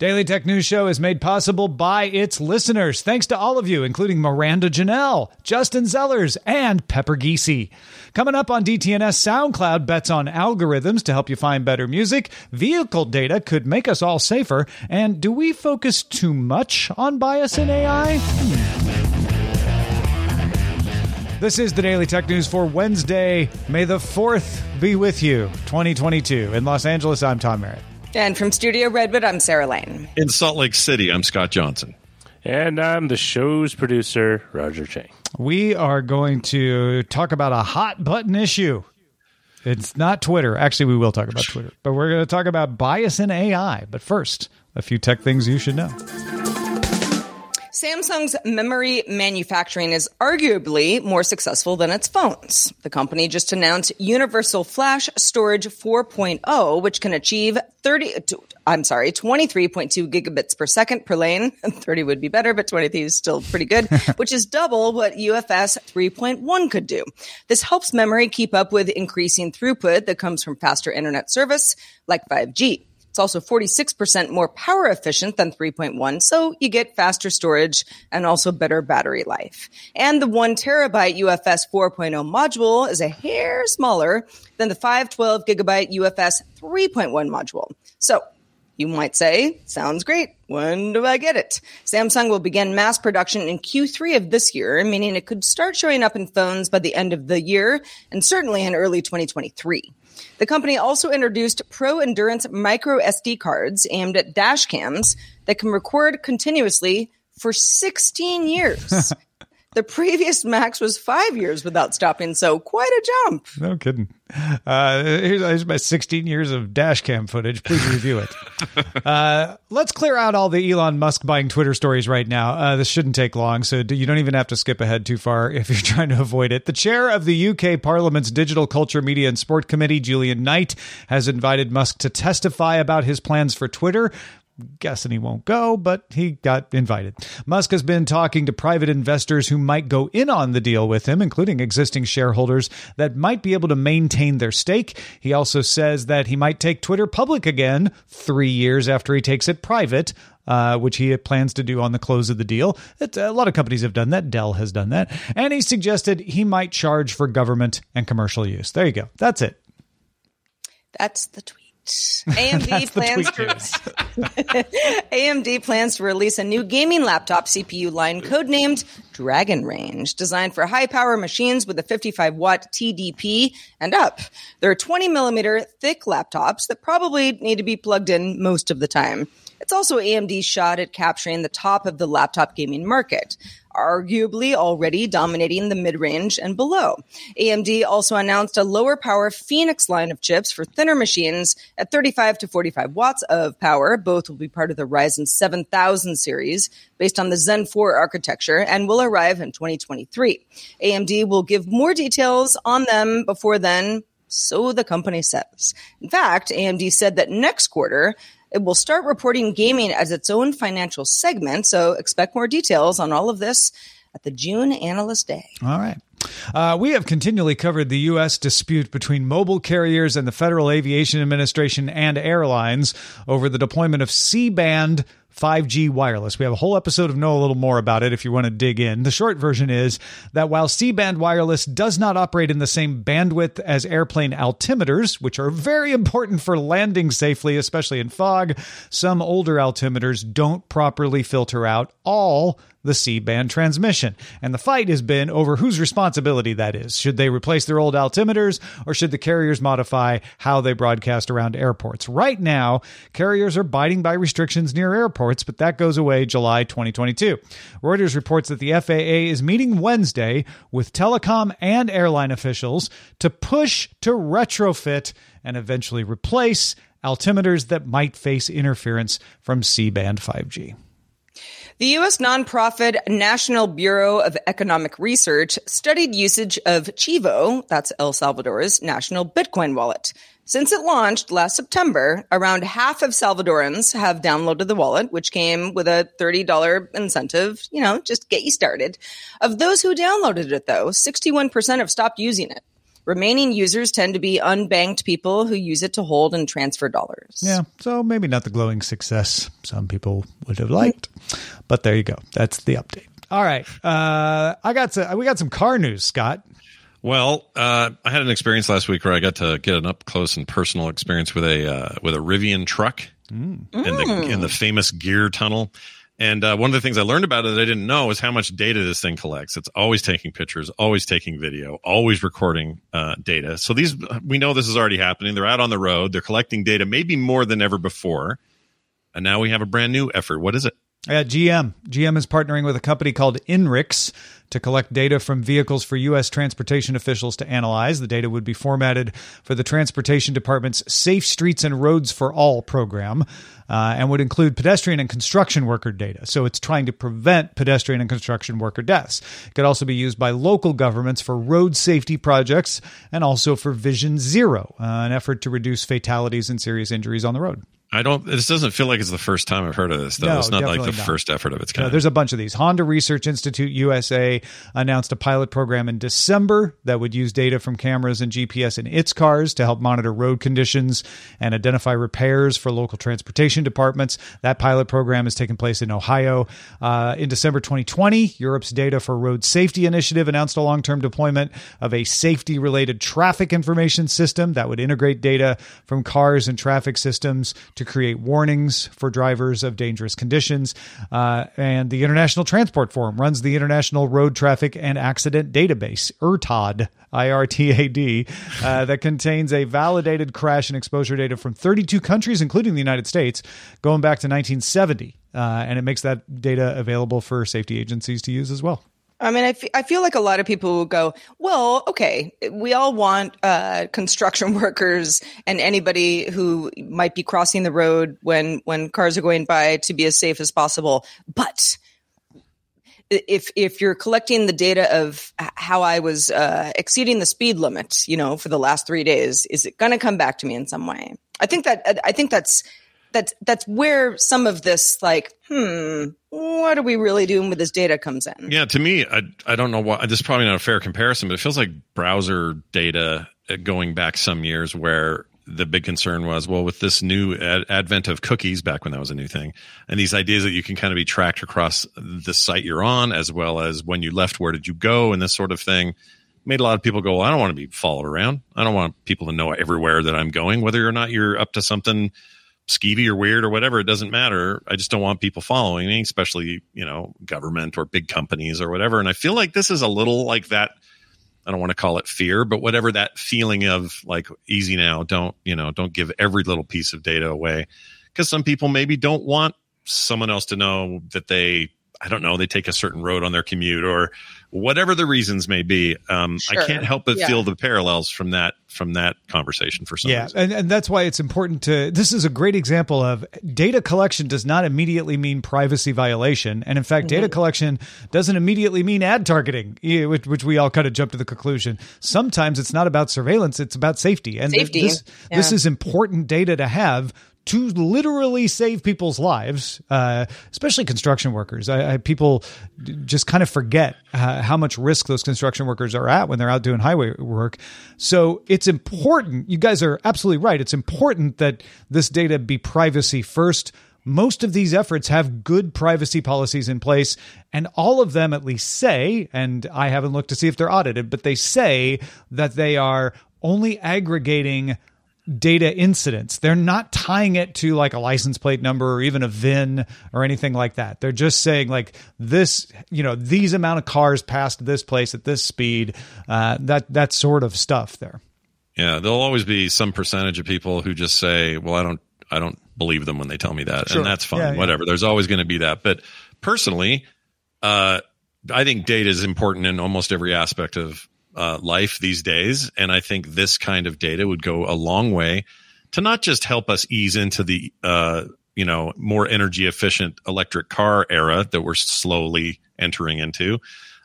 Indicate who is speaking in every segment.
Speaker 1: Daily Tech News Show is made possible by its listeners. Thanks to all of you, including Miranda Janelle, Justin Zellers, and Pepper Geesey. Coming up on DTNS, SoundCloud bets on algorithms to help you find better music. Vehicle data could make us all safer. And do we focus too much on bias in AI? This is the Daily Tech News for Wednesday, May the 4th be with you, 2022. In Los Angeles, I'm Tom Merritt.
Speaker 2: And from Studio Redwood, I'm Sarah Lane.
Speaker 3: In Salt Lake City, I'm Scott Johnson.
Speaker 4: And I'm the show's producer, Roger Chang.
Speaker 1: We are going to talk about a hot button issue. It's not Twitter. Actually, we will talk about Twitter, but we're going to talk about bias in AI. But first, a few tech things you should know.
Speaker 2: Samsung's memory manufacturing is arguably more successful than its phones. The company just announced Universal Flash Storage 4.0, which can achieve 30, I'm sorry, 23.2 gigabits per second per lane. 30 would be better, but 23 is still pretty good, which is double what UFS 3.1 could do. This helps memory keep up with increasing throughput that comes from faster internet service like 5G. It's also 46% more power efficient than 3.1, so you get faster storage and also better battery life. And the one terabyte UFS 4.0 module is a hair smaller than the 512 gigabyte UFS 3.1 module. So you might say, sounds great. When do I get it? Samsung will begin mass production in Q3 of this year, meaning it could start showing up in phones by the end of the year and certainly in early 2023. The company also introduced Pro Endurance micro SD cards aimed at dash cams that can record continuously for 16 years. the previous max was five years without stopping, so quite a jump.
Speaker 1: No kidding. Uh, here's, here's, my 16 years of dash cam footage. Please review it. uh, let's clear out all the Elon Musk buying Twitter stories right now. Uh, this shouldn't take long, so you don't even have to skip ahead too far if you're trying to avoid it. The chair of the UK Parliament's Digital Culture, Media and Sport Committee, Julian Knight, has invited Musk to testify about his plans for Twitter guessing he won't go, but he got invited. Musk has been talking to private investors who might go in on the deal with him, including existing shareholders that might be able to maintain their stake. He also says that he might take Twitter public again three years after he takes it private. Uh, which he plans to do on the close of the deal. It, a lot of companies have done that. Dell has done that. And he suggested he might charge for government and commercial use. There you go. That's it.
Speaker 2: That's the tweet. AMD plans to, AMD plans to release a new gaming laptop CPU line codenamed Dragon Range, designed for high power machines with a 55 watt TDP and up. There are 20 millimeter thick laptops that probably need to be plugged in most of the time. It's also AMD's shot at capturing the top of the laptop gaming market arguably already dominating the mid range and below. AMD also announced a lower power Phoenix line of chips for thinner machines at 35 to 45 watts of power. Both will be part of the Ryzen 7000 series based on the Zen 4 architecture and will arrive in 2023. AMD will give more details on them before then, so the company says. In fact, AMD said that next quarter, it will start reporting gaming as its own financial segment. So expect more details on all of this at the June Analyst Day.
Speaker 1: All right. Uh, we have continually covered the U.S. dispute between mobile carriers and the Federal Aviation Administration and airlines over the deployment of C band 5G wireless. We have a whole episode of Know a Little More about it if you want to dig in. The short version is that while C band wireless does not operate in the same bandwidth as airplane altimeters, which are very important for landing safely, especially in fog, some older altimeters don't properly filter out all the C band transmission. And the fight has been over whose responsibility that is. Should they replace their old altimeters or should the carriers modify how they broadcast around airports? Right now, carriers are biting by restrictions near airports, but that goes away July 2022. Reuters reports that the FAA is meeting Wednesday with telecom and airline officials to push to retrofit and eventually replace altimeters that might face interference from C band 5G.
Speaker 2: The U.S. nonprofit National Bureau of Economic Research studied usage of Chivo, that's El Salvador's national Bitcoin wallet. Since it launched last September, around half of Salvadorans have downloaded the wallet, which came with a $30 incentive, you know, just get you started. Of those who downloaded it, though, 61% have stopped using it. Remaining users tend to be unbanked people who use it to hold and transfer dollars.
Speaker 1: Yeah, so maybe not the glowing success some people would have liked, but there you go. That's the update. All right, uh, I got to, we got some car news, Scott.
Speaker 3: Well, uh, I had an experience last week where I got to get an up close and personal experience with a uh, with a Rivian truck mm. in the in the famous gear tunnel. And uh, one of the things I learned about it that I didn't know is how much data this thing collects. It's always taking pictures, always taking video, always recording uh, data. So these, we know this is already happening. They're out on the road. They're collecting data, maybe more than ever before. And now we have a brand new effort. What is it?
Speaker 1: At GM. GM is partnering with a company called Inrix to collect data from vehicles for U.S. transportation officials to analyze. The data would be formatted for the Transportation Department's Safe Streets and Roads for All program uh, and would include pedestrian and construction worker data. So it's trying to prevent pedestrian and construction worker deaths. It could also be used by local governments for road safety projects and also for Vision Zero, uh, an effort to reduce fatalities and serious injuries on the road.
Speaker 3: I don't. This doesn't feel like it's the first time I've heard of this. Though no, it's not like the not. first effort of its kind.
Speaker 1: No, there's a bunch of these. Honda Research Institute USA announced a pilot program in December that would use data from cameras and GPS in its cars to help monitor road conditions and identify repairs for local transportation departments. That pilot program is taking place in Ohio. Uh, in December 2020, Europe's Data for Road Safety Initiative announced a long-term deployment of a safety-related traffic information system that would integrate data from cars and traffic systems to create warnings for drivers of dangerous conditions. Uh, and the International Transport Forum runs the International Road Traffic and Accident Database, IRTAD, IRTAD, uh, that contains a validated crash and exposure data from 32 countries, including the United States, going back to 1970. Uh, and it makes that data available for safety agencies to use as well.
Speaker 2: I mean, I, f- I feel like a lot of people will go, well, okay, we all want uh, construction workers and anybody who might be crossing the road when when cars are going by to be as safe as possible. But if if you're collecting the data of how I was uh, exceeding the speed limit, you know, for the last three days, is it going to come back to me in some way? I think that I think that's that's that's where some of this like hmm what are we really doing with this data comes in?
Speaker 3: Yeah to me i i don't know why this is probably not a fair comparison but it feels like browser data uh, going back some years where the big concern was well with this new ad- advent of cookies back when that was a new thing and these ideas that you can kind of be tracked across the site you're on as well as when you left where did you go and this sort of thing made a lot of people go well, i don't want to be followed around. I don't want people to know everywhere that i'm going whether or not you're up to something skeevy or weird or whatever. It doesn't matter. I just don't want people following me, especially, you know, government or big companies or whatever. And I feel like this is a little like that. I don't want to call it fear, but whatever that feeling of like easy now, don't, you know, don't give every little piece of data away. Cause some people maybe don't want someone else to know that they, I don't know, they take a certain road on their commute or whatever the reasons may be. Um, sure. I can't help but yeah. feel the parallels from that from that conversation for some
Speaker 1: yeah,
Speaker 3: reason.
Speaker 1: and, and that's why it's important to. This is a great example of data collection does not immediately mean privacy violation, and in fact, mm-hmm. data collection doesn't immediately mean ad targeting, which, which, we all kind of jump to the conclusion. Sometimes it's not about surveillance; it's about safety, and
Speaker 2: safety.
Speaker 1: This, yeah. this is important data to have to literally save people's lives, uh, especially construction workers. I, I, people just kind of forget uh, how much risk those construction workers are at when they're out doing highway work. So it's important. You guys are absolutely right. It's important that this data be privacy first. Most of these efforts have good privacy policies in place, and all of them at least say, and I haven't looked to see if they're audited, but they say that they are only aggregating data incidents. They're not tying it to like a license plate number or even a VIN or anything like that. They're just saying like this, you know, these amount of cars passed this place at this speed. Uh, that that sort of stuff there.
Speaker 3: Yeah, there'll always be some percentage of people who just say, "Well, I don't, I don't believe them when they tell me that," sure. and that's fine. Yeah, Whatever. Yeah. There's always going to be that. But personally, uh, I think data is important in almost every aspect of uh, life these days. And I think this kind of data would go a long way to not just help us ease into the, uh, you know, more energy efficient electric car era that we're slowly entering into,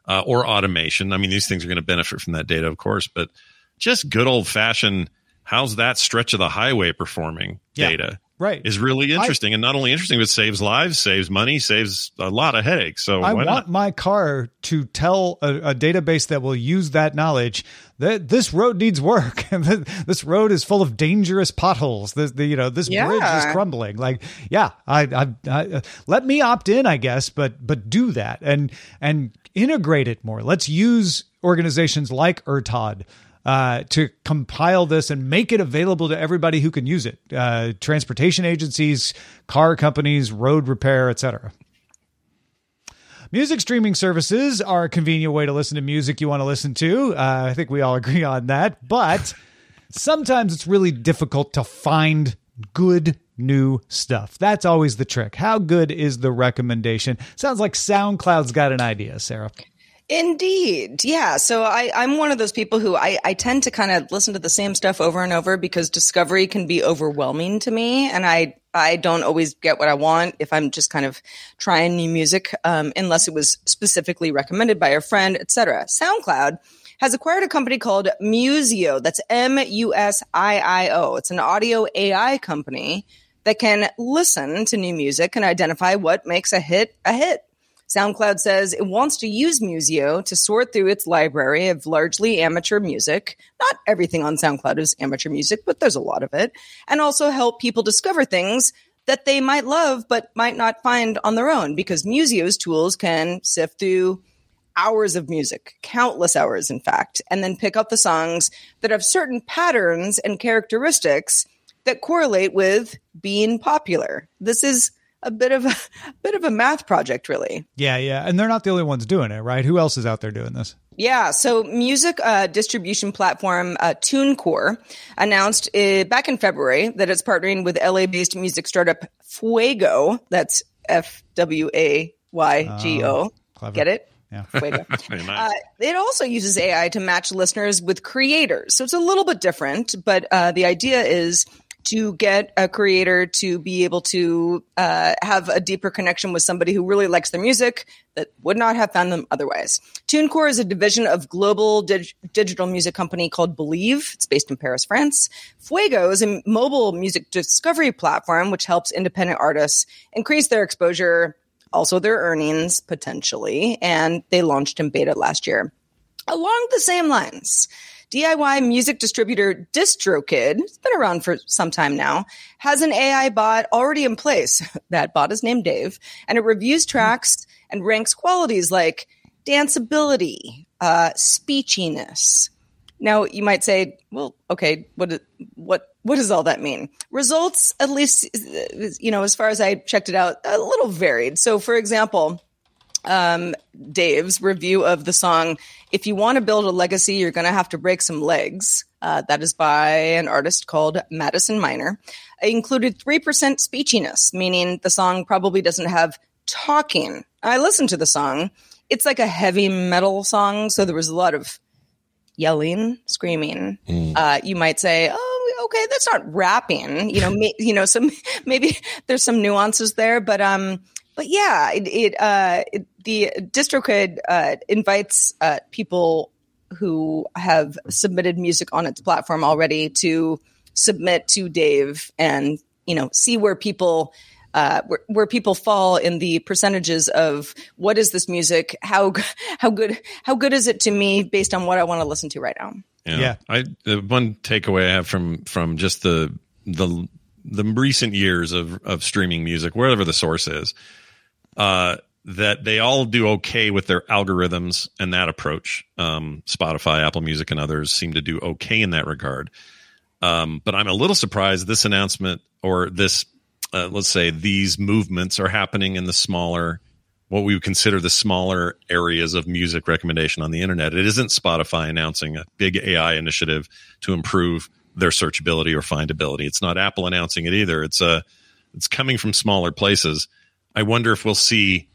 Speaker 3: uh, or automation. I mean, these things are going to benefit from that data, of course, but just good old fashioned, how's that stretch of the highway performing yeah. data?
Speaker 1: Right.
Speaker 3: is really interesting. I, and not only interesting but saves lives saves money saves a lot of headaches. So
Speaker 1: i want
Speaker 3: not?
Speaker 1: my car to tell a, a, database that will use that knowledge that this road needs work. And this road is full of dangerous potholes. This the, you know this yeah. bridge is crumbling. Like yeah I, I, I uh, let me opt in i guess but but do that and and integrate it more. Let's use organizations like IRTAD uh, to compile this and make it available to everybody who can use it uh, transportation agencies car companies road repair etc Music streaming services are a convenient way to listen to music you want to listen to. Uh, I think we all agree on that. But sometimes it's really difficult to find good new stuff. That's always the trick. How good is the recommendation? Sounds like SoundCloud's got an idea, Sarah.
Speaker 2: Indeed. Yeah. So I, I'm one of those people who I, I tend to kind of listen to the same stuff over and over because discovery can be overwhelming to me. And I, I don't always get what I want if I'm just kind of trying new music, um, unless it was specifically recommended by a friend, etc. SoundCloud has acquired a company called Musiio. That's M U S I I O. It's an audio AI company that can listen to new music and identify what makes a hit a hit. SoundCloud says it wants to use Musiio to sort through its library of largely amateur music. Not everything on SoundCloud is amateur music, but there's a lot of it. And also help people discover things that they might love but might not find on their own because Musiio's tools can sift through hours of music, countless hours, in fact, and then pick up the songs that have certain patterns and characteristics that correlate with being popular. This is a bit of a, a bit of a math project, really.
Speaker 1: Yeah, yeah, and they're not the only ones doing it, right? Who else is out there doing this?
Speaker 2: Yeah, so music uh, distribution platform uh, TuneCore announced uh, back in February that it's partnering with LA-based music startup Fwaygo. That's F W A Y G O. Oh, Get it?
Speaker 1: Yeah.
Speaker 2: Fwaygo. uh, it also uses AI to match listeners with creators, so it's a little bit different. But uh, the idea is to get a creator to be able to uh, have a deeper connection with somebody who really likes their music that would not have found them otherwise. TuneCore is a division of global dig- digital music company called Believe. It's based in Paris, France. Fwaygo is a mobile music discovery platform which helps independent artists increase their exposure, also their earnings potentially, and they launched in beta last year. Along the same lines, DIY music distributor DistroKid, it's been around for some time now, has an AI bot already in place. that bot is named Dave, and it reviews tracks and ranks qualities like danceability, uh, speechiness. Now you might say, well, okay, what what what does all that mean? Results, at least, you know, as far as I checked it out, a little varied. So, for example, um, Dave's review of the song If You Want to Build a Legacy, You're Going to Have to Break Some Legs. Uh, that is by an artist called Madison Miner. It included 3% speechiness, meaning the song probably doesn't have talking. I listened to the song. It's like a heavy metal song, so there was a lot of yelling, screaming. Mm. Uh, you might say, "Oh, okay, that's not rapping." You know, you know, some maybe there's some nuances there, but um, but yeah, it, it, uh, it the DistroKid uh, invites uh, people who have submitted music on its platform already to submit to Dave and you know, see where people uh, where, where people fall in the percentages of what is this music? How how good how good is it to me based on what I want to listen to right now?
Speaker 3: Yeah.
Speaker 1: Yeah.
Speaker 3: I the one takeaway I have from from just the the the recent years of of streaming music, wherever the source is, uh, that they all do okay with their algorithms and that approach. Um, Spotify, Apple Music, and others seem to do okay in that regard. Um, but I'm a little surprised this announcement or this, uh, let's say, these movements are happening in the smaller, what we would consider the smaller areas of music recommendation on the internet. It isn't Spotify announcing a big AI initiative to improve their searchability or findability. It's not Apple announcing it either. It's uh, it's coming from smaller places. I wonder if we'll see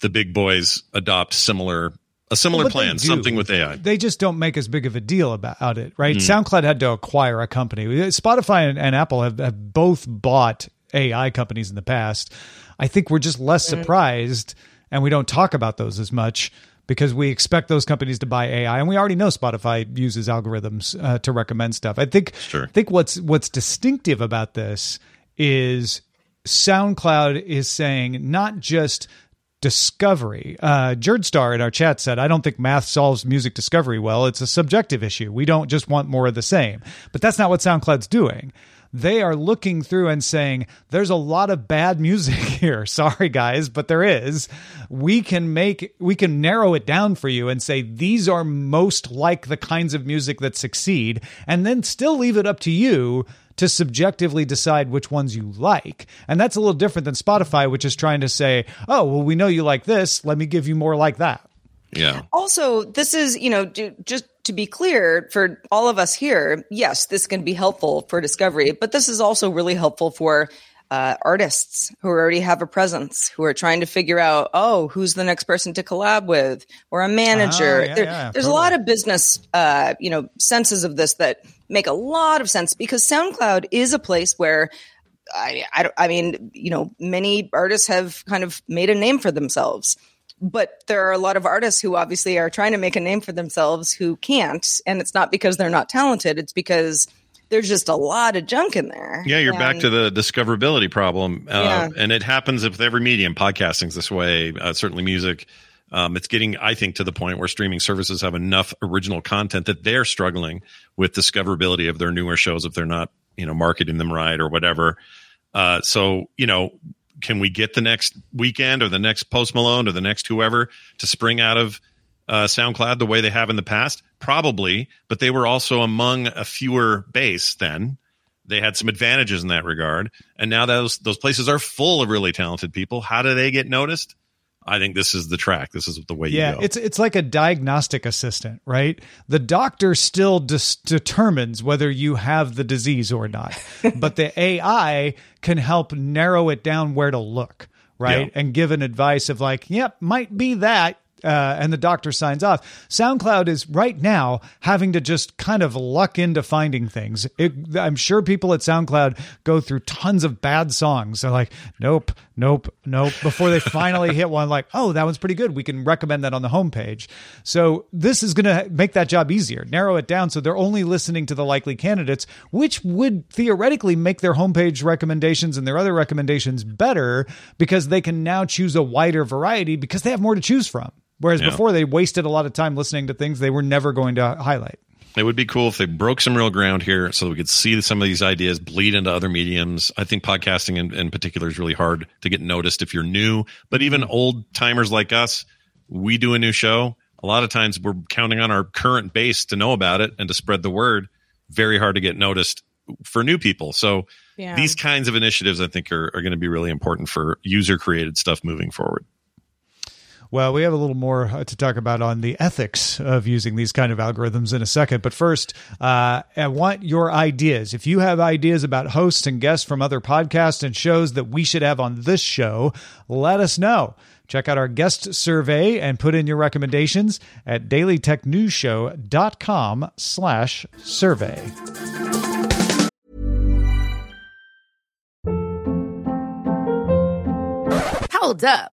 Speaker 3: the big boys adopt similar a similar
Speaker 1: But they
Speaker 3: plan, something with AI.
Speaker 1: They just don't make as big of a deal about it, right? SoundCloud had to acquire a company. Spotify and, and Apple have, have both bought AI companies in the past. I think we're just less surprised and we don't talk about those as much because we expect those companies to buy AI and we already know Spotify uses algorithms uh, to recommend stuff. I think
Speaker 3: Sure.
Speaker 1: I think what's what's distinctive about this is SoundCloud is saying not just discovery. Uh, Jerd Star in our chat said, I don't think math solves music discovery well. It's a subjective issue. We don't just want more of the same. But that's not what SoundCloud's doing. They are looking through and saying, there's a lot of bad music here. Sorry, guys, but there is. We can make, we can narrow it down for you and say, these are most like the kinds of music that succeed, and then still leave it up to you to subjectively decide which ones you like. And that's a little different than Spotify, which is trying to say, oh, well, we know you like this. Let me give you more like that.
Speaker 3: Yeah.
Speaker 2: Also, this is, you know, just to be clear for all of us here, yes, this can be helpful for discovery, but this is also really helpful for uh, artists who already have a presence, who are trying to figure out, oh, who's the next person to collab with, or a manager.
Speaker 1: Ah, yeah,
Speaker 2: There-
Speaker 1: yeah,
Speaker 2: there's a lot of business, uh, you know, senses of this that make a lot of sense because SoundCloud is a place where I, I, I mean, you know, many artists have kind of made a name for themselves. But there are a lot of artists who obviously are trying to make a name for themselves who can't. And it's not because they're not talented, it's because there's just a lot of junk in there.
Speaker 3: Yeah, you're back to the discoverability problem, uh,
Speaker 2: Yeah.
Speaker 3: and it happens with every medium. Podcasting's this way. Uh, certainly, music. Um, it's getting, I think, to the point where streaming services have enough original content that they're struggling with discoverability of their newer shows if they're not, you know, marketing them right or whatever. Uh, so, you know, can we get the next Weeknd or the next Post Malone or the next whoever to spring out of uh, SoundCloud the way they have in the past? Probably, but they were also among a fewer base then. They had some advantages in that regard, and now those those places are full of really talented people. How do they get noticed? I think this is the track. This is the way you
Speaker 1: Yeah,
Speaker 3: go.
Speaker 1: it's it's like a diagnostic assistant, right? The doctor still dis- determines whether you have the disease or not, but the AI can help narrow it down where to look, right?
Speaker 3: Yeah.
Speaker 1: And give an advice of like, yep, might be that. Uh, and the doctor signs off. SoundCloud is right now having to just kind of luck into finding things. It, I'm sure people at SoundCloud go through tons of bad songs. They're like, nope, nope, nope. Before they finally hit one, like, oh, that one's pretty good. We can recommend that on the homepage. So this is going to make that job easier, narrow it down so they're only listening to the likely candidates, which would theoretically make their homepage recommendations and their other recommendations better because they can now choose a wider variety because they have more to choose from. Whereas
Speaker 3: Yeah.
Speaker 1: before they wasted a lot of time listening to things they were never going to highlight.
Speaker 3: It would be cool if they broke some real ground here so that we could see some of these ideas bleed into other mediums. I think podcasting in, in particular is really hard to get noticed if you're new, but even mm-hmm. old timers like us, we do a new show. A lot of times we're counting on our current base to know about it and to spread the word. Very hard to get noticed for new people. So
Speaker 2: Yeah.
Speaker 3: these kinds of initiatives, I think, are, are going to be really important for user created stuff moving forward.
Speaker 1: Well, we have a little more uh, to talk about on the ethics of using these kind of algorithms in a second. But first, uh, I want your ideas. If you have ideas about hosts and guests from other podcasts and shows that we should have on this show, let us know. Check out our guest survey and put in your recommendations at dailytechnewsshow.com slash survey.
Speaker 5: Hold up.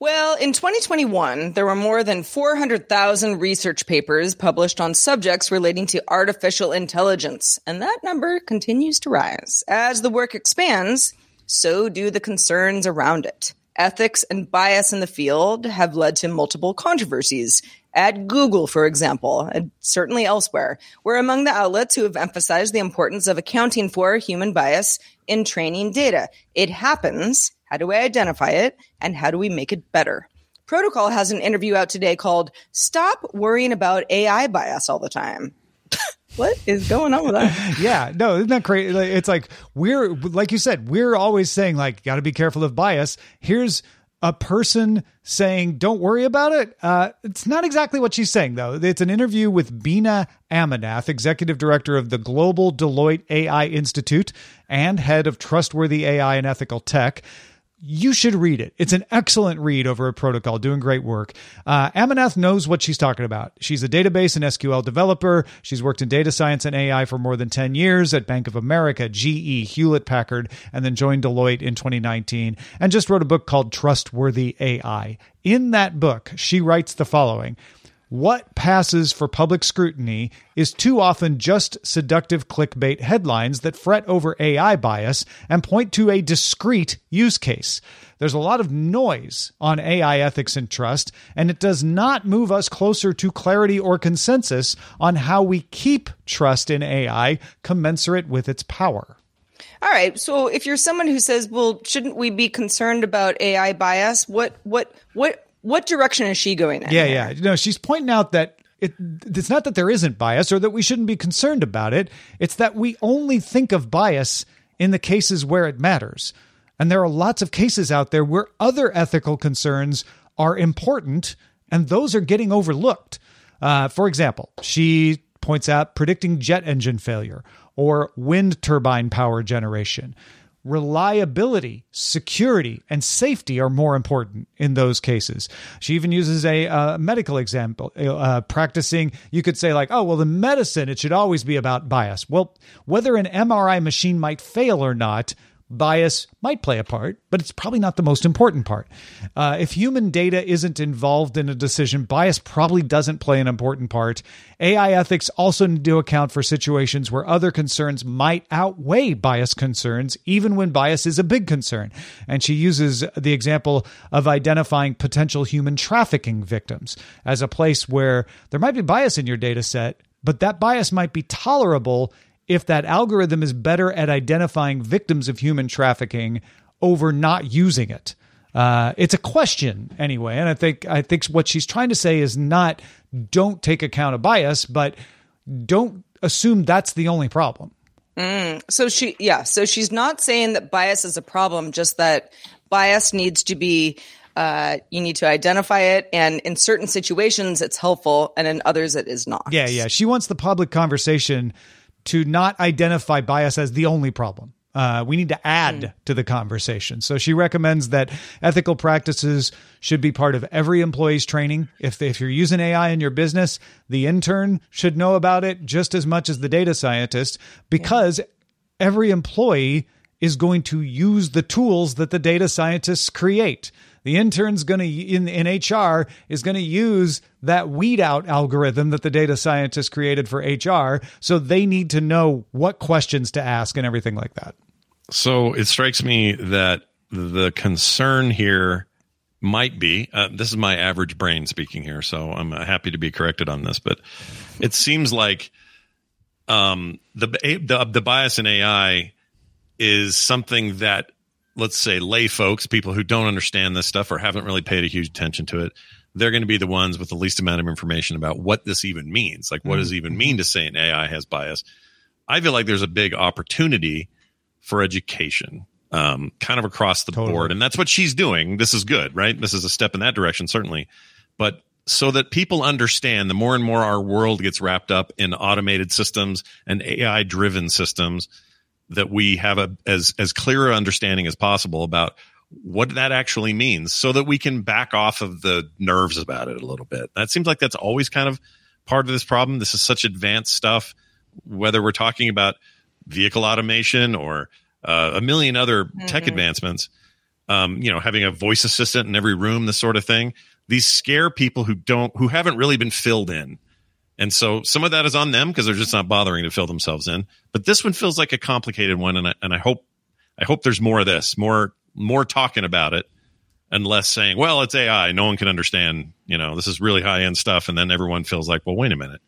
Speaker 2: Well, in 2021, there were more than 400,000 research papers published on subjects relating to artificial intelligence, and that number continues to rise. As the work expands, so do the concerns around it. Ethics and bias in the field have led to multiple controversies. At Google, for example, and certainly elsewhere, we're among the outlets who have emphasized the importance of accounting for human bias in training data. It happens how do we identify it? And how do we make it better? Protocol has an interview out today called Stop Worrying About AI Bias All the Time. what is going on with that?
Speaker 1: yeah, no, isn't that crazy? It's like we're, like you said, we're always saying, like, got to be careful of bias. Here's a person saying, don't worry about it. Uh, it's not exactly what she's saying, though. It's an interview with Beena Ammanath, executive director of the Global Deloitte AI Institute and head of Trustworthy AI and Ethical Tech you should read it. It's an excellent read over at Protocol, doing great work. Uh, knows what she's talking about. She's a database and SQL developer. She's worked in data science and AI for more than 10 years at Bank of America, GE, Hewlett Packard, and then joined Deloitte in 2019 and just wrote a book called Trustworthy AI. In that book, she writes the following what passes for public scrutiny is too often just seductive clickbait headlines that fret over AI bias and point to a discrete use case. There's a lot of noise on AI ethics and trust, and it does not move us closer to clarity or consensus on how we keep trust in AI commensurate with its power.
Speaker 2: All right. So if you're someone who says, "Well, shouldn't we be concerned about AI bias?" What what what what direction is she going in?
Speaker 1: Yeah, yeah. No, she's pointing out that it, it's not that there isn't bias or that we shouldn't be concerned about it. It's that we only think of bias in the cases where it matters. And there are lots of cases out there where other ethical concerns are important, and those are getting overlooked. Uh, for example, she points out predicting jet engine failure or wind turbine power generation reliability, security, and safety are more important in those cases. She even uses a uh, medical example, uh, practicing, you could say, like, oh, well, the medicine, it should always be about bias. Well, whether an MRI machine might fail or not, bias might play a part, but it's probably not the most important part. Uh, if human data isn't involved in a decision, bias probably doesn't play an important part. AI ethics also need to account for situations where other concerns might outweigh bias concerns, even when bias is a big concern. And she uses the example of identifying potential human trafficking victims as a place where there might be bias in your data set, but that bias might be tolerable if that algorithm is better at identifying victims of human trafficking over not using it. Uh, it's a question anyway, and I think I think what she's trying to say is not don't take account of bias, but don't assume that's the only problem.
Speaker 2: So she, yeah. So she's not saying that bias is a problem, just that bias needs to be. Uh, you need to identify it, and in certain situations, it's helpful, and in others, it is not.
Speaker 1: Yeah, yeah. She wants the public conversation to not identify bias as the only problem. Uh, we need to add to the conversation. So she recommends that ethical practices should be part of every employee's training. If if you're using AI in your business, the intern should know about it just as much as the data scientist, because every employee is going to use the tools that the data scientists create. The intern's going to in in HR is going to use that weed out algorithm that the data scientist created for HR, so they need to know what questions to ask and everything like that.
Speaker 3: So it strikes me that the concern here might be uh, this is my average brain speaking here, so I'm happy to be corrected on this, but it seems like um, the, the the bias in AI is something that let's say lay folks, people who don't understand this stuff or haven't really paid a huge attention to it, they're going to be the ones with the least amount of information about what this even means. Like, what does it even mean to say an AI has bias? I feel like there's a big opportunity for education, um, kind of across the
Speaker 1: Totally.
Speaker 3: board. And that's what she's doing. This is good, right? This is a step in that direction, certainly. But so that people understand the more and more our world gets wrapped up in automated systems and AI driven systems, that we have a as as clear a understanding as possible about what that actually means so that we can back off of the nerves about it a little bit. That seems like that's always kind of part of this problem. This is such advanced stuff, whether we're talking about vehicle automation or uh, a million other tech advancements. Um, you know, having a voice assistant in every room, this sort of thing. These scare people who don't, who haven't really been filled in. And so some of that is on them because they're just not bothering to fill themselves in. But this one feels like a complicated one, and I, and I hope I hope there's more of this, more more talking about it, and less saying, "Well, it's AI, no one can understand." You know, this is really high end stuff, and then everyone feels like, "Well, wait a minute,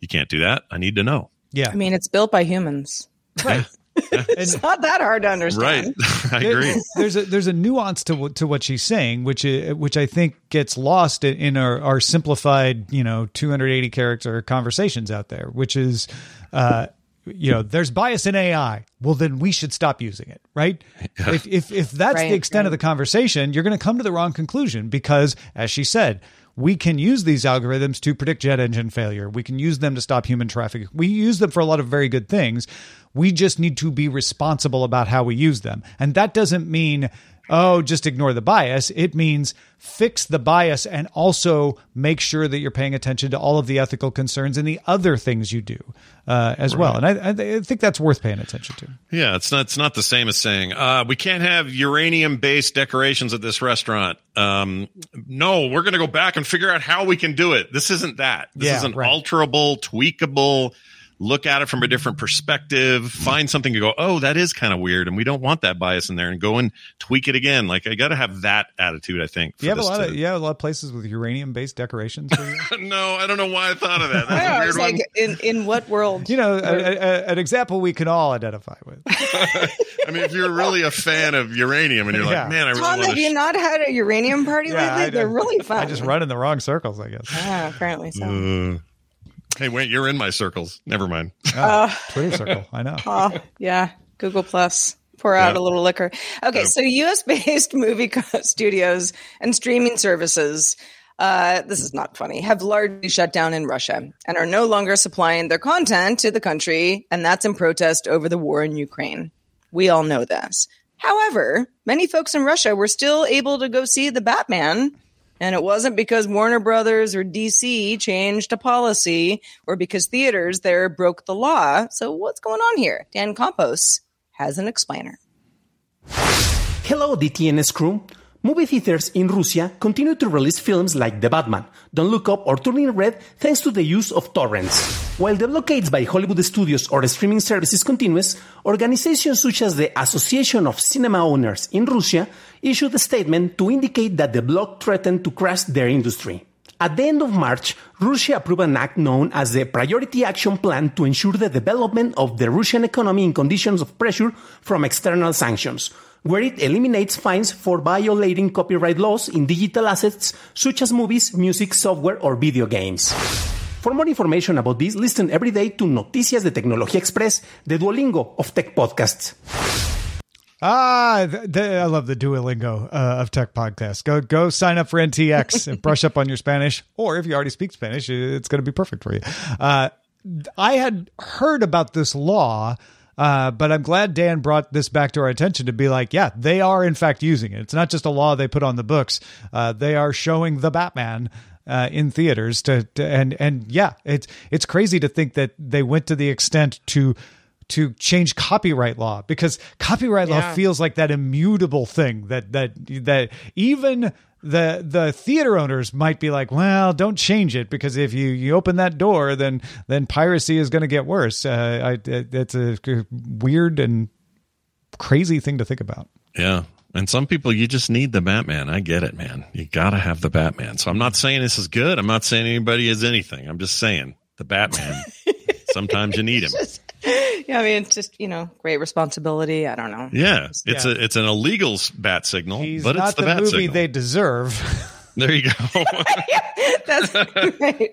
Speaker 3: you can't do that. I need to know."
Speaker 1: Yeah.
Speaker 2: I mean, it's built by humans.
Speaker 1: Right.
Speaker 2: It's not that hard to understand.
Speaker 3: Right, I agree.
Speaker 1: there's a there's a nuance to what- to what she's saying, which i- which I think gets lost in, in our, our simplified, you know, 280 character conversations out there, which is, uh, you know, there's bias in AI. Well, then we should stop using it, right? If if if that's
Speaker 2: Right,
Speaker 1: the extent of the conversation, you're going to come to the wrong conclusion because, as she said. We can use these algorithms to predict jet engine failure. We can use them to stop human trafficking. We use them for a lot of very good things. We just need to be responsible about how we use them. And that doesn't mean, oh, just ignore the bias. It means fix the bias and also make sure that you're paying attention to all of the ethical concerns and the other things you do uh, as well. And I, I think that's worth paying attention to.
Speaker 3: Yeah, it's not it's not the same as saying uh, we can't have uranium based decorations at this restaurant. Um, no, we're going to go back and figure out how we can do it. This isn't that. This
Speaker 1: Yeah,
Speaker 3: is an
Speaker 1: right.
Speaker 3: alterable, tweakable. Look at it from a different perspective. Find something to go. Oh, that is kind of weird, and we don't want that bias in there. And go and tweak it again. Like I got to have that attitude. I think. for
Speaker 1: You have a lot
Speaker 3: to-
Speaker 1: of you have a lot of places with uranium based decorations. Where you,
Speaker 3: no, I don't know why I thought of that.
Speaker 2: I
Speaker 3: That's
Speaker 2: know,
Speaker 3: a
Speaker 2: I
Speaker 3: weird
Speaker 2: was
Speaker 3: one.
Speaker 2: like, in, in what world?
Speaker 1: you know, a, a, an example we can all identify with.
Speaker 3: I mean, if you're really a fan of uranium and you're
Speaker 1: Yeah.
Speaker 3: like, man, I really
Speaker 2: Tom,
Speaker 3: want
Speaker 2: have
Speaker 3: to.
Speaker 2: you not had a uranium party lately?
Speaker 1: I-
Speaker 2: They're really fun.
Speaker 1: I just run in the wrong circles, I guess.
Speaker 2: Yeah, apparently so.
Speaker 3: Uh, hey, wait, you're in my circles. Never mind.
Speaker 1: Twitter circle, I know.
Speaker 2: Oh, yeah. Google Plus. Pour out
Speaker 3: Yeah.
Speaker 2: a little liquor. Okay, so US based movie co- studios and streaming services, uh, this is not funny, have largely shut down in Russia and are no longer supplying their content to the country, and that's in protest over the war in Ukraine. We all know this. However, many folks in Russia were still able to go see the Batman. And it wasn't because Warner Brothers or DC changed a policy or because theaters there broke the law. So what's going on here? Dan Campos has an explainer.
Speaker 6: Hello, DTNS crew. Movie theaters in Russia continue to release films like The Batman, Don't Look Up, or Turning Red thanks to the use of torrents. While the blockades by Hollywood studios or streaming services continues, organizations such as the Association of Cinema Owners in Russia issued a statement to indicate that the block threatened to crash their industry. At the end of March, Russia approved an act known as the Priority Action Plan to ensure the development of the Russian economy in conditions of pressure from external sanctions, where it eliminates fines for violating copyright laws in digital assets such as movies, music, software, or video games. For more information about this, listen every day to Noticias de Tecnología Express, the Duolingo of tech podcasts.
Speaker 1: Ah, th- th- I love the Duolingo uh, of tech podcasts. Go go sign up for NTX and brush up on your Spanish, or if you already speak Spanish, it's going to be perfect for you. Uh, I had heard about this law. Uh, but I'm glad Dan brought this back to our attention to be like, yeah, they are in fact using it. It's not just a law they put on the books. Uh, they are showing the Batman uh, in theaters to, to, and and yeah, it's it's crazy to think that they went to the extent to to change copyright law because copyright law feels like that immutable thing that that that even the the theater owners might be like, well, don't change it because if you you open that door, then then piracy is going to get worse. Uh, I, it, it's a weird and crazy thing to think about.
Speaker 3: Yeah. And some people, you just need the Batman. I get it, man. You got to have the Batman. So I'm not saying this is good. I'm not saying anybody is anything. I'm just saying the Batman. sometimes you need him.
Speaker 2: Yeah, I mean, it's just you know, great responsibility. I don't know.
Speaker 3: Yeah, it's
Speaker 1: Yeah.
Speaker 3: a it's an illegal bat signal,
Speaker 1: He's
Speaker 3: but
Speaker 1: not
Speaker 3: it's the,
Speaker 1: the,
Speaker 3: bat
Speaker 1: movie
Speaker 3: signal.
Speaker 1: they deserve.
Speaker 3: there you go.
Speaker 2: That's right.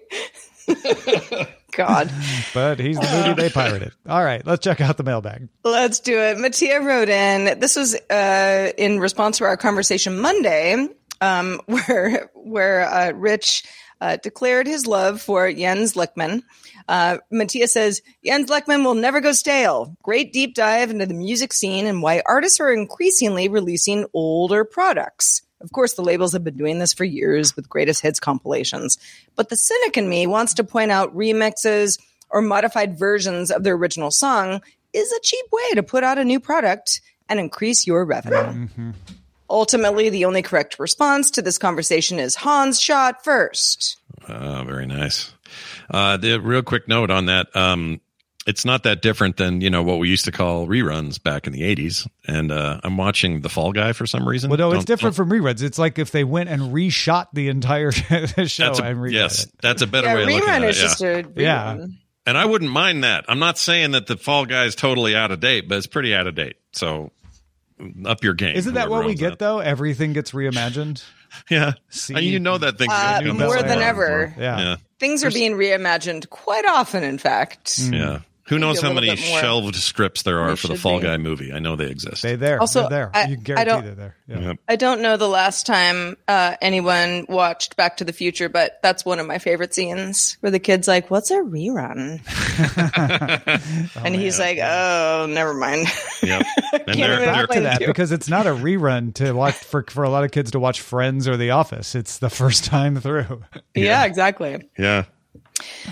Speaker 2: God.
Speaker 1: but he's the movie they pirated. All right, let's check out the mailbag.
Speaker 2: Let's do it. Mattia wrote in. This was uh, in response to our conversation Monday, um, where where uh, Rich uh, declared his love for Jens Lekman. Uh, Mattia says Jens Lekman will never go stale. Great deep dive into the music scene and why artists are increasingly releasing older products. Of course, the labels have been doing this for years with greatest hits compilations. But the cynic in me wants to point out remixes or modified versions of the original song is a cheap way to put out a new product and increase your revenue. Mm-hmm. Ultimately, the only correct response to this conversation is Hans shot first.
Speaker 3: Ah, very nice. Uh, the real quick note on that. Um, it's not that different than you know what we used to call reruns back in the '80s. And uh, I'm watching The Fall Guy for some reason.
Speaker 1: Well, no, it's
Speaker 3: Don't-
Speaker 1: different
Speaker 3: don't-
Speaker 1: from reruns. It's like if they went and reshot the entire show
Speaker 3: That's a,
Speaker 1: and
Speaker 3: yes,
Speaker 1: it.
Speaker 3: that's a better
Speaker 2: Yeah,
Speaker 3: way of looking
Speaker 2: rerun
Speaker 3: at it.
Speaker 2: is
Speaker 3: yeah.
Speaker 2: just a rerun.
Speaker 1: Yeah.
Speaker 3: And I wouldn't mind that. I'm not saying that the Fall Guy is totally out of date, but it's pretty out of date. So up your game.
Speaker 1: Isn't that what we get
Speaker 3: that.
Speaker 1: though? Everything gets reimagined.
Speaker 3: Yeah.
Speaker 1: See?
Speaker 3: And you know that thing
Speaker 2: Uh,
Speaker 1: more than
Speaker 2: ever.
Speaker 1: Yeah.
Speaker 3: Yeah.
Speaker 2: Things are being reimagined quite often, in fact.
Speaker 1: Mm.
Speaker 3: Yeah. Who knows how many shelved scripts there are for the Fall
Speaker 2: be.
Speaker 3: Guy movie? I know they exist.
Speaker 1: They there.
Speaker 2: Also,
Speaker 1: They're there.
Speaker 2: I-
Speaker 1: you can
Speaker 2: I don't-
Speaker 1: they're there. Yeah.
Speaker 3: Yep.
Speaker 2: I don't know the last time uh, anyone watched Back to the Future, but that's one of my favorite scenes where the kid's like, "What's a rerun?" and oh, he's like, "Oh, never mind."
Speaker 3: Yep. And
Speaker 2: Can't
Speaker 3: they're,
Speaker 2: even
Speaker 3: they're,
Speaker 1: Back to
Speaker 2: Explain
Speaker 1: that
Speaker 2: to you.
Speaker 1: because it's not a rerun to watch for for a lot of kids to watch Friends or The Office. It's the first time through.
Speaker 2: yeah, exactly.
Speaker 3: yeah.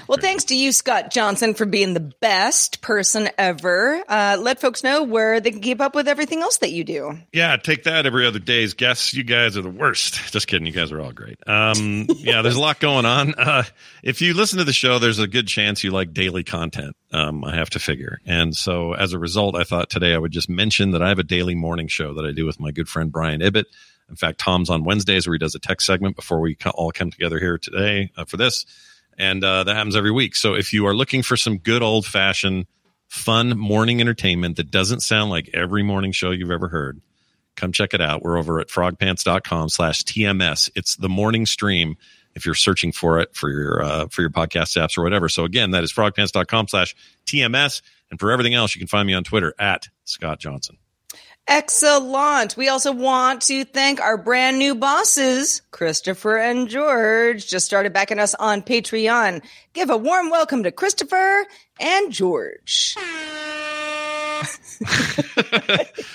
Speaker 2: Well, thanks to you, Scott Johnson, for being the best person ever. Uh, let folks know where they can keep up with everything else that you do.
Speaker 3: Yeah, take that every other day's guests. You guys are the worst. Just kidding. You guys are all great. Um, yeah, there's a lot going on. Uh, if you listen to the show, there's a good chance you like daily content. Um, I have to figure. And so as a result, I thought today I would just mention that I have a daily morning show that I do with my good friend Brian Ibbott. In fact, Tom's on Wednesdays where he does a tech segment before we all come together here today uh, for this. And uh, that happens every week. So if you are looking for some good old fashioned, fun morning entertainment that doesn't sound like every morning show you've ever heard, come check it out. We're over at frogpants.com slash TMS. It's the morning stream if you're searching for it for your uh, for your podcast apps or whatever. So again, that is frogpants.com slash TMS. And for everything else, you can find me on Twitter at Scott Johnson.
Speaker 2: Excellent. We also want to thank our brand new bosses, Christopher and George, just started backing us on Patreon. Give a warm welcome to Christopher and George.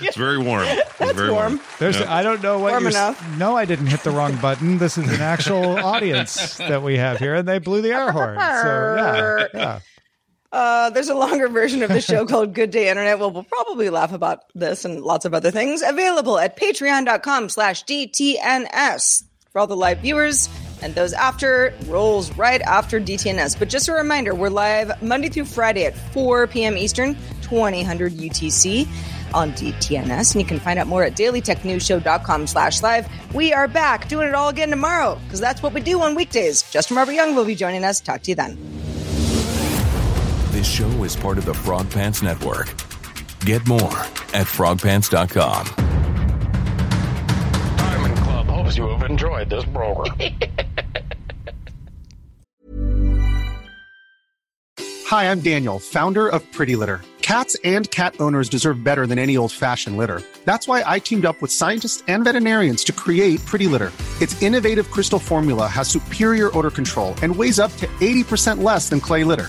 Speaker 3: It's very warm. It's very
Speaker 2: warm.
Speaker 1: There's, I don't know what
Speaker 2: Warm
Speaker 1: you're. s-
Speaker 2: enough.
Speaker 1: No, I didn't hit the wrong button. This is an actual audience that we have here, and they blew the air horn. So yeah, yeah.
Speaker 2: Uh, there's a longer version of the show called Good Day Internet. Well, we'll probably laugh about this and lots of other things. Available at patreon.com slash DTNS. For all the live viewers and those after, rolls right after DTNS. But just a reminder, we're live Monday through Friday at 4 p.m. Eastern, 2000 UTC on DTNS. And you can find out more at dailytechnewsshow.com slash live. We are back doing it all again tomorrow because that's what we do on weekdays. Justin Robert Young will be joining us. Talk to you then.
Speaker 7: This show is part of the Frog Pants Network. Get more at frogpants.com.
Speaker 8: Diamond Club hopes you have enjoyed this program. Hi, I'm Daniel, founder of Pretty Litter. Cats and cat owners deserve better than any old fashioned litter. That's why I teamed up with scientists and veterinarians to create Pretty Litter. Its innovative crystal formula has superior odor control and weighs up to 80% less than clay litter.